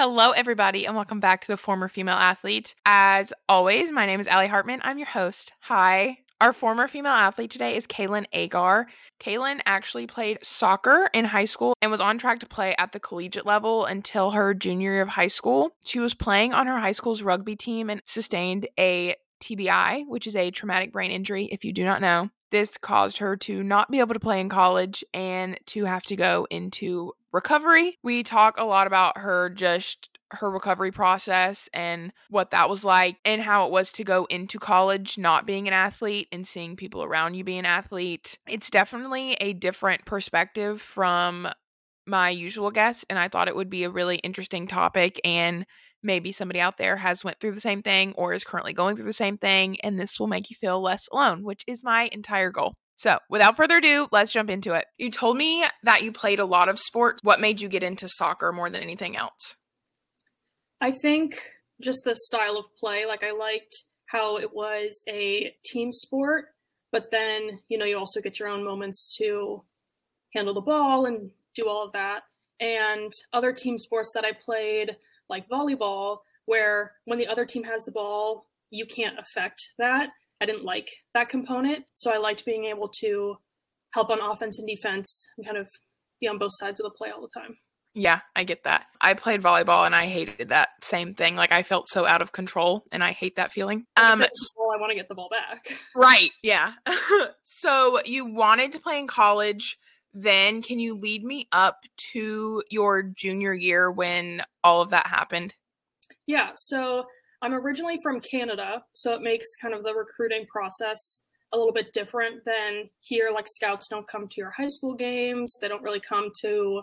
Hello, everybody, and welcome back to the Former Female Athlete. As always, my name is Allie Hartman. I'm your host. Hi. Our former female athlete today is Kaelin Agar. Kaelin actually played soccer in high school and was on track to play at the collegiate level until her junior year of high school. She was playing on her high school's rugby team and sustained a TBI, which is a traumatic brain injury, if you do not know. This caused her to not be able to play in college and to have to go into recovery. We talk a lot about her just her recovery process and what that was like and how it was to go into college not being an athlete and seeing people around you be an athlete. It's definitely a different perspective from my usual guest and I thought it would be a really interesting topic and maybe somebody out there has went through the same thing or is currently going through the same thing and this will make you feel less alone, which is my entire goal. So, without further ado, let's jump into it. You told me that you played a lot of sports. What made you get into soccer more than anything else? I think just the style of play. Like, I liked how it was a team sport, but then, you know, you also get your own moments to handle the ball and do all of that. And other team sports that I played, like volleyball, where when the other team has the ball, you can't affect that. I didn't like that component. So I liked being able to help on offense and defense and kind of be on both sides of the play all the time. Yeah, I get that. I played volleyball and I hated that same thing. Like I felt so out of control and I hate that feeling. Um well, I want to get the ball back. Right. Yeah. so you wanted to play in college then can you lead me up to your junior year when all of that happened? Yeah, so I'm originally from Canada, so it makes kind of the recruiting process a little bit different than here. Like scouts don't come to your high school games, they don't really come to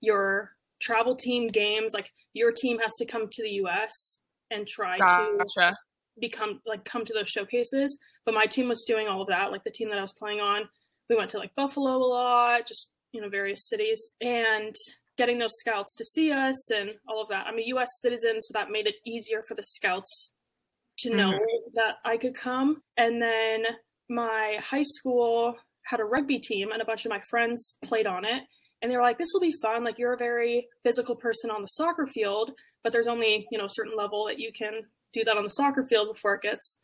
your travel team games. Like your team has to come to the US and try gotcha. to become like come to those showcases. But my team was doing all of that, like the team that I was playing on we went to like Buffalo a lot, just you know various cities, and getting those scouts to see us and all of that. I'm a U.S. citizen, so that made it easier for the scouts to know mm-hmm. that I could come. And then my high school had a rugby team, and a bunch of my friends played on it. And they were like, "This will be fun. Like you're a very physical person on the soccer field, but there's only you know a certain level that you can do that on the soccer field before it gets,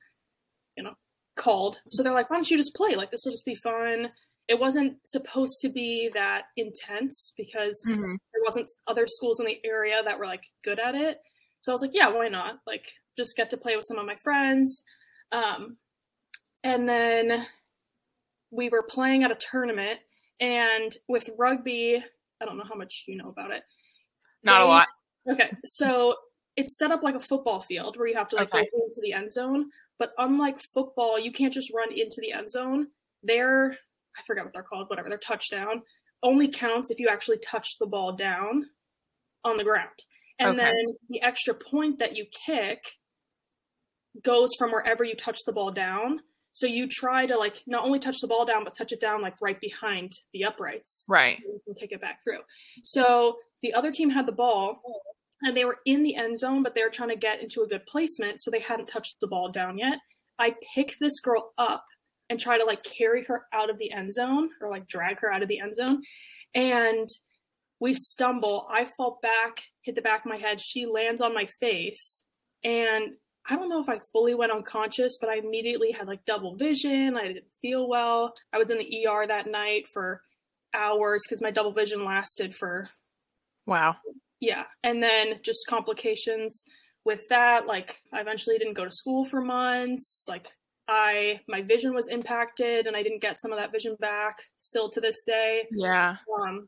you know, called. So they're like, why don't you just play? Like, this will just be fun. It wasn't supposed to be that intense because mm-hmm. there wasn't other schools in the area that were like good at it. So I was like, yeah, why not? Like, just get to play with some of my friends. Um, and then we were playing at a tournament, and with rugby, I don't know how much you know about it. Not they, a lot. Okay, so it's set up like a football field where you have to like okay. go into the end zone. But unlike football, you can't just run into the end zone. They're I forget what they're called, whatever, their touchdown only counts if you actually touch the ball down on the ground. And okay. then the extra point that you kick goes from wherever you touch the ball down. So you try to like not only touch the ball down, but touch it down like right behind the uprights. Right. So you can kick it back through. So the other team had the ball and they were in the end zone, but they were trying to get into a good placement, so they hadn't touched the ball down yet. I pick this girl up and try to like carry her out of the end zone or like drag her out of the end zone. And we stumble. I fall back, hit the back of my head. She lands on my face. And I don't know if I fully went unconscious, but I immediately had like double vision. I didn't feel well. I was in the ER that night for hours because my double vision lasted for wow yeah and then just complications with that like i eventually didn't go to school for months like i my vision was impacted and i didn't get some of that vision back still to this day. Yeah. Um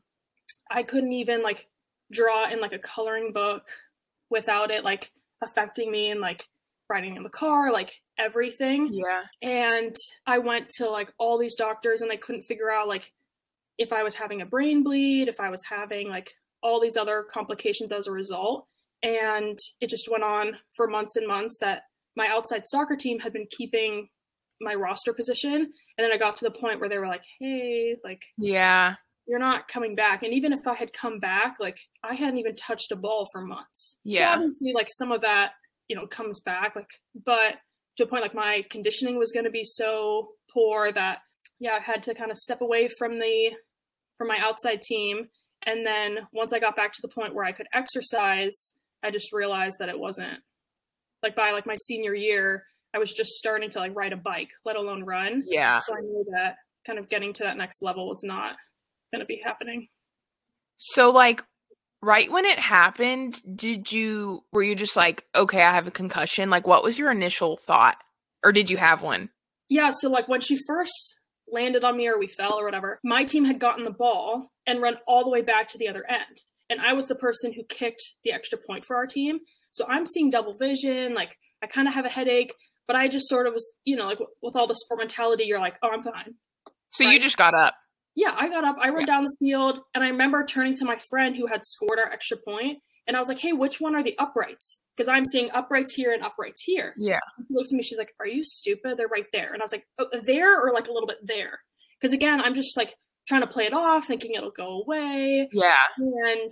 i couldn't even like draw in like a coloring book without it like affecting me and like riding in the car like everything. Yeah. And i went to like all these doctors and they couldn't figure out like if i was having a brain bleed if i was having like all these other complications as a result. And it just went on for months and months that my outside soccer team had been keeping my roster position. And then I got to the point where they were like, hey, like, yeah, you're not coming back. And even if I had come back, like, I hadn't even touched a ball for months. Yeah. So obviously, like, some of that, you know, comes back. Like, but to a point, like, my conditioning was going to be so poor that, yeah, I had to kind of step away from the, from my outside team and then once I got back to the point where I could exercise, I just realized that it wasn't like by like my senior year, I was just starting to like ride a bike, let alone run. Yeah. So I knew that kind of getting to that next level was not going to be happening. So like right when it happened, did you were you just like, okay, I have a concussion? Like what was your initial thought? Or did you have one? Yeah, so like when she first landed on me or we fell or whatever, my team had gotten the ball and run all the way back to the other end. And I was the person who kicked the extra point for our team. So I'm seeing double vision, like I kind of have a headache, but I just sort of was, you know, like with all the sport mentality, you're like, oh, I'm fine. So right? you just got up. Yeah, I got up, I ran yeah. down the field, and I remember turning to my friend who had scored our extra point, and I was like, hey, which one are the uprights? Because I'm seeing uprights here and uprights here. Yeah. She looks at me, she's like, are you stupid? They're right there. And I was like, oh, there or like a little bit there? Because again, I'm just like trying to play it off, thinking it'll go away. Yeah. And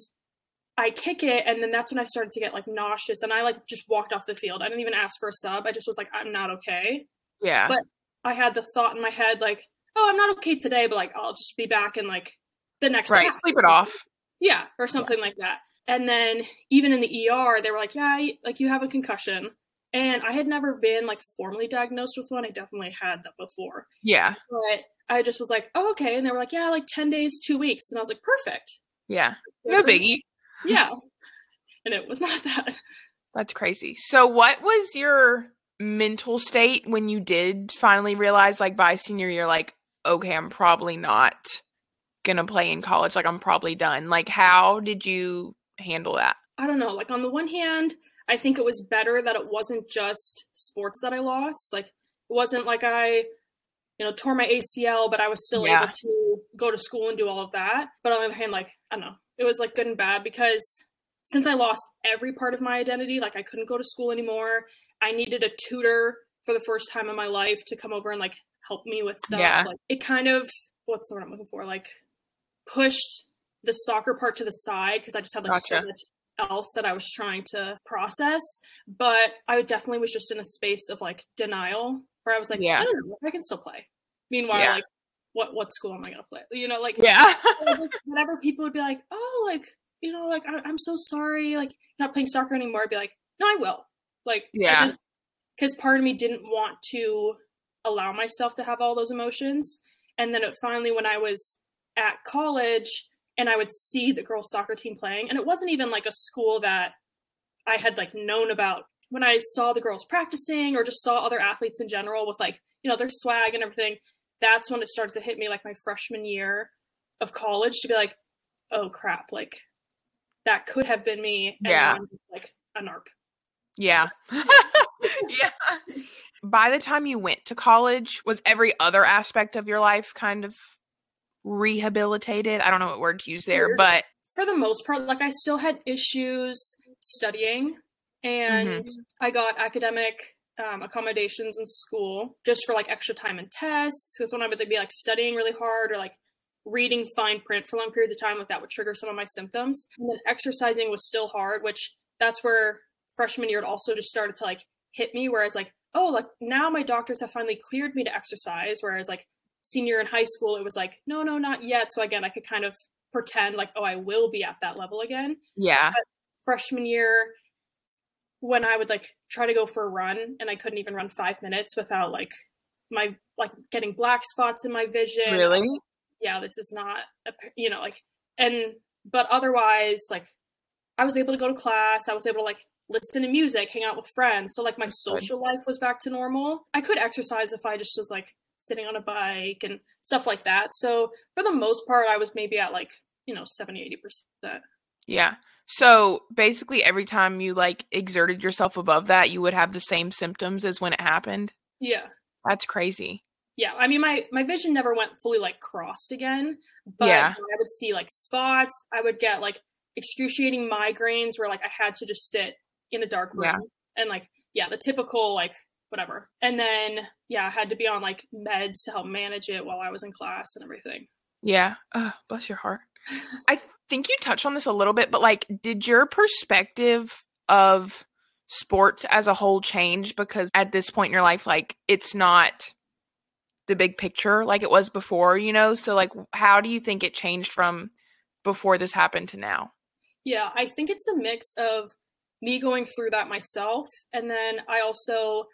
I kick it, and then that's when I started to get like nauseous, and I like just walked off the field. I didn't even ask for a sub. I just was like, I'm not okay. Yeah. But I had the thought in my head, like, oh, I'm not okay today, but like I'll just be back in like the next right. Half. Sleep it off. Yeah, or something yeah. like that. And then even in the ER, they were like, yeah, like you have a concussion. And I had never been like formally diagnosed with one. I definitely had that before. Yeah. But I just was like, oh, okay. And they were like, yeah, like 10 days, two weeks. And I was like, perfect. Yeah. No biggie. Yeah. and it was not that. That's crazy. So, what was your mental state when you did finally realize, like, by senior year, like, okay, I'm probably not gonna play in college. Like, I'm probably done. Like, how did you handle that? I don't know. Like, on the one hand, I think it was better that it wasn't just sports that I lost. Like, it wasn't like I, you know, tore my ACL, but I was still yeah. able to go to school and do all of that. But on the other hand, like, I don't know, it was like good and bad because since I lost every part of my identity, like I couldn't go to school anymore. I needed a tutor for the first time in my life to come over and like help me with stuff. Yeah. Like it kind of what's the word I'm looking for? Like pushed the soccer part to the side because I just had like gotcha. so much else that I was trying to process. But I definitely was just in a space of like denial where I was like, yeah. I don't know, I can still play. Meanwhile, yeah. like what what school am I gonna play? You know, like yeah, whenever people would be like, oh, like you know, like I, am so sorry, like not playing soccer anymore. I'd be like, no, I will. Like yeah, because part of me didn't want to allow myself to have all those emotions, and then it finally when I was at college and I would see the girls soccer team playing, and it wasn't even like a school that I had like known about. When I saw the girls practicing or just saw other athletes in general with like you know their swag and everything, that's when it started to hit me like my freshman year of college to be like, oh crap, like that could have been me. yeah. like a NARP. Yeah. yeah. By the time you went to college, was every other aspect of your life kind of rehabilitated? I don't know what word to use there, but for the most part, like I still had issues studying and mm-hmm. I got academic um, accommodations in school just for like extra time and tests. Because when I would be like studying really hard or like reading fine print for long periods of time, like that would trigger some of my symptoms. And then exercising was still hard, which that's where freshman year it also just started to like hit me. Whereas like, oh, like now my doctors have finally cleared me to exercise. Whereas like senior in high school, it was like, no, no, not yet. So again, I could kind of pretend like, oh, I will be at that level again. Yeah. But freshman year, when I would like try to go for a run and I couldn't even run five minutes without like my like getting black spots in my vision. Really? Like, yeah, this is not a, you know like and but otherwise like I was able to go to class. I was able to like listen to music, hang out with friends. So like my social life was back to normal. I could exercise if I just was like sitting on a bike and stuff like that. So for the most part, I was maybe at like you know 70 80%. Yeah. So basically, every time you like exerted yourself above that, you would have the same symptoms as when it happened. Yeah, that's crazy. Yeah, I mean, my my vision never went fully like crossed again, but yeah. I would see like spots. I would get like excruciating migraines where like I had to just sit in a dark room yeah. and like yeah, the typical like whatever. And then yeah, I had to be on like meds to help manage it while I was in class and everything. Yeah. Oh, bless your heart. I think you touched on this a little bit, but like, did your perspective of sports as a whole change? Because at this point in your life, like, it's not the big picture like it was before, you know? So, like, how do you think it changed from before this happened to now? Yeah, I think it's a mix of me going through that myself. And then I also,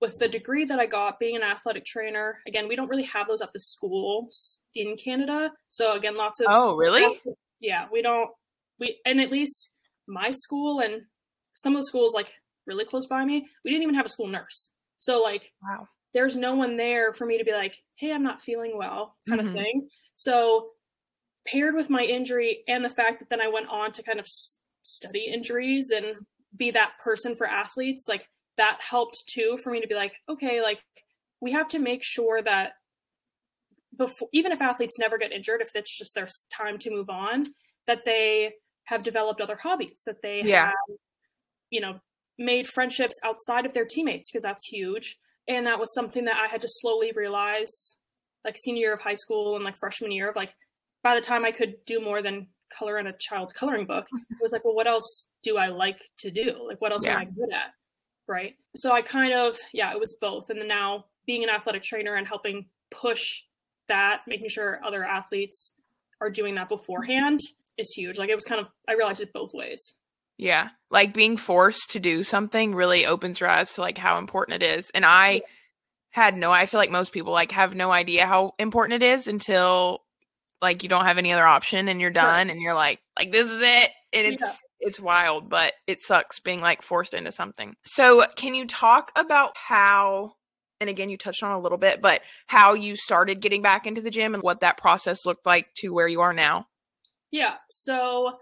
with the degree that I got being an athletic trainer, again, we don't really have those at the schools in Canada. So again, lots of Oh, really? yeah, we don't we and at least my school and some of the schools like really close by me, we didn't even have a school nurse. So like Wow. there's no one there for me to be like, "Hey, I'm not feeling well," kind Mhm. of thing. So paired with my injury and the fact that then I went on to kind of s- study injuries and be that person for athletes, like that helped too for me to be like, okay, like we have to make sure that before even if athletes never get injured, if it's just their time to move on, that they have developed other hobbies, that they Yeah. have, you know, made friendships outside of their teammates because that's huge. And that was something that I had to slowly realize, like senior year of high school and like freshman year of like, by the time I could do more than color in a child's coloring book, mm-hmm. it was like, well, what else do I like to do? Like, what else am I good at? Right. So I kind of, yeah, it was both. And then now being an athletic trainer and helping push that, making sure other athletes are doing that beforehand is huge. Like, it was kind of, I realized it both ways. Yeah. Like being forced to do something really opens your eyes to like how important it is. And I had no I feel like most people like have no idea how important it is until like you don't have any other option and you're done and you're like like this is it and it's Yeah. it's wild but it sucks being like forced into something. So can you talk about how and again you touched on a little bit but how you started getting back into the gym and what that process looked like to where you are now? Yeah. So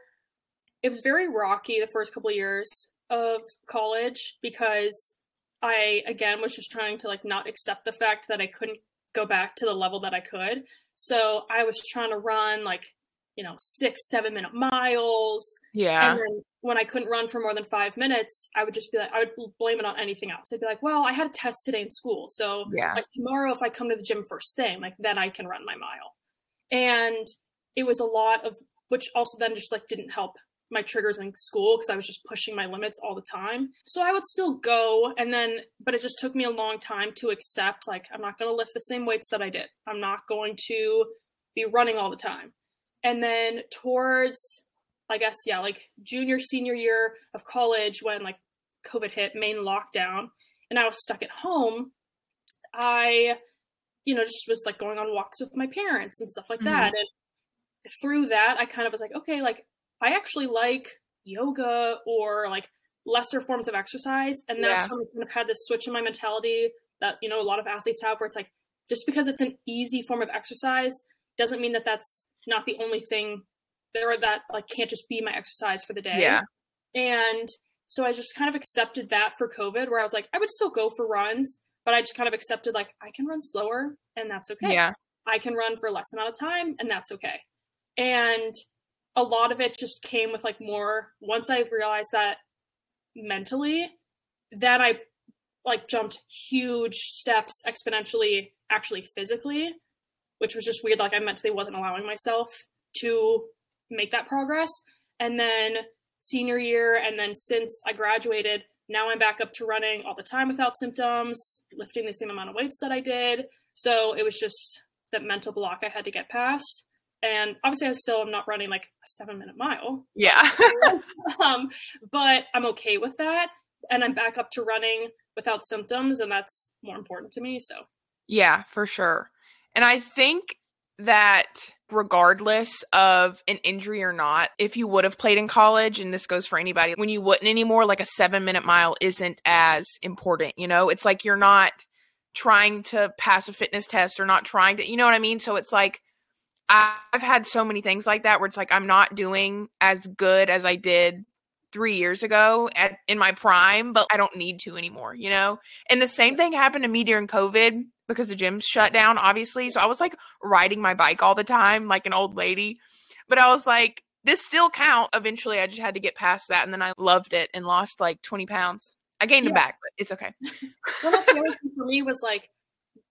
it was very rocky the first couple of years of college because I again was just trying to like not accept the fact that I couldn't go back to the level that I could. So I was trying to run like, you know, six, seven minute miles. Yeah. And then when I couldn't run for more than five minutes, I would just be like, I would blame it on anything else. I'd be like, well, I had a test today in school. So Yeah. like tomorrow, if I come to the gym first thing, like then I can run my mile. And it was a lot of, which also then just like didn't help my triggers in school because I was just pushing my limits all the time. So I would still go and then, but it just took me a long time to accept like, I'm not going to lift the same weights that I did. I'm not going to be running all the time. And then towards, I guess, yeah, like junior, senior year of college when like COVID hit, main lockdown, and I was stuck at home, I, you know, just was like going on walks with my parents and stuff like that. Mm-hmm. And through that, I kind of was like, okay, like I actually like yoga or like lesser forms of exercise. And that's Yeah. when I kind of had this switch in my mentality that, you know, a lot of athletes have where it's like, just because it's an easy form of exercise doesn't mean that that's not the only thing there that like can't just be my exercise for the day. Yeah. And so I just kind of accepted that for COVID, where I was like, I would still go for runs, but I just kind of accepted like I can run slower and that's okay. Yeah. I can run for less amount of time and that's okay. And a lot of it just came with like more once I realized that mentally, then I like jumped huge steps exponentially actually physically, which was just weird. Like I mentally wasn't allowing myself to make that progress. And then senior year and then since I graduated, now I'm back up to running all the time without symptoms, lifting the same amount of weights that I did. So it was just that mental block I had to get past. And obviously, I still am not running like a seven minute mile, Yeah. um, but I'm okay with that. And I'm back up to running without symptoms, and that's more important to me. So, Yeah, for sure. And I think that regardless of an injury or not, if you would have played in college, and this goes for anybody, when you wouldn't anymore, like a seven minute mile isn't as important. You know, it's like you're not trying to pass a fitness test or not trying to, you know what I mean? So it's like, I've had so many things like that where it's like I'm not doing as good as I did three years ago at in my prime, but I don't need to anymore, you know? And the same thing happened to me during COVID because the gyms shut down, obviously. So I was like riding my bike all the time, like an old lady. But I was like, this still count. Eventually I just had to get past that. And then I loved it and lost like 20 pounds. I gained them Yeah. back, but it's okay. well, that's the other thing for me was like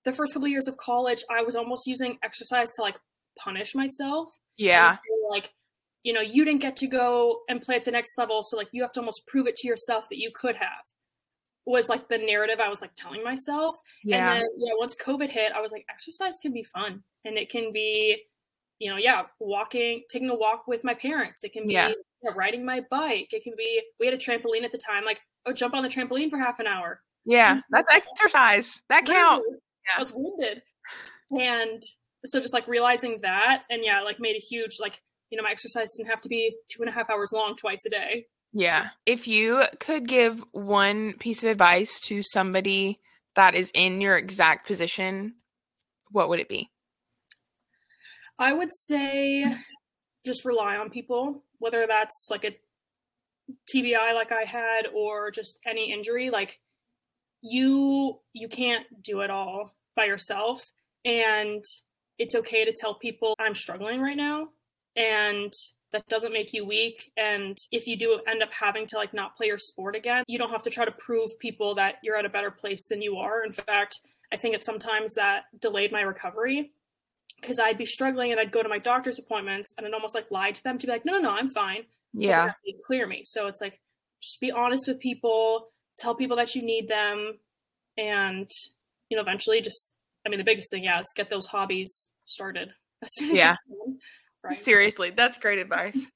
the first couple of years of college, I was almost using exercise to like punish myself. Yeah. say, like, you know, you didn't get to go and play at the next level, so like you have to almost prove it to yourself that you could have. Was like the narrative I was like telling myself. Yeah. And then yeah, once COVID hit, I was like, exercise can be fun. And it can be, you know, yeah, walking, taking a walk with my parents. It can be Yeah. yeah, riding my bike. It can be we had a trampoline at the time, like oh jump on the trampoline for half an hour. Yeah, that's exercise. That counts. Yeah. I was winded. And so just like realizing that and yeah, like made a huge like, you know, my exercise didn't have to be two and a half hours long twice a day. Yeah. If you could give one piece of advice to somebody that is in your exact position, what would it be? I would say just rely on people, whether that's like a TBI like I had or just any injury, like you you can't do it all by yourself and it's okay to tell people I'm struggling right now and that doesn't make you weak. And if you do end up having to like not play your sport again you don't have to try to prove people that you're at a better place than you are. In fact i think it's sometimes that delayed my recovery because i'd be struggling and i'd go to my doctor's appointments and i'd almost like lie to them to be like no no no i'm fine. Yeah. clear me. So it's like just be honest with people tell people that you need them and you know eventually just i mean the biggest thing yeah is get those hobbies started yeah Right. Seriously, that's great advice.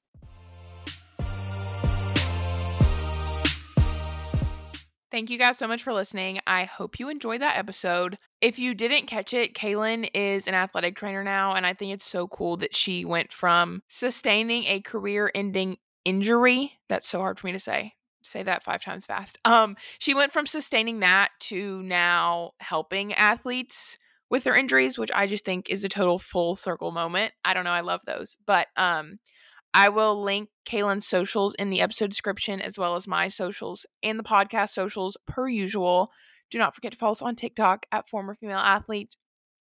Thank you guys so much for listening. I hope you enjoyed that episode. If you didn't catch it, Kaelin is an athletic trainer now, and I think it's so cool that she went from sustaining a career ending injury. That's so hard for me to say. Say that five times fast. Um, she went from sustaining that to now helping athletes with their injuries, which I just think is a total full circle moment. I don't know, I love those. But um I will link Kaelin's socials in the episode description as well as my socials and the podcast socials per usual. Do not forget to follow us on TikTok at former female athlete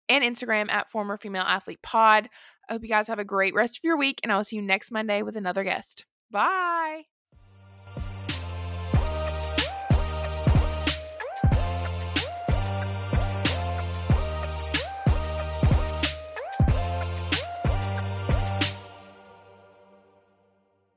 and Instagram at former female athlete pod. I hope you guys have a great rest of your week and I'll see you next Monday with another guest. Bye.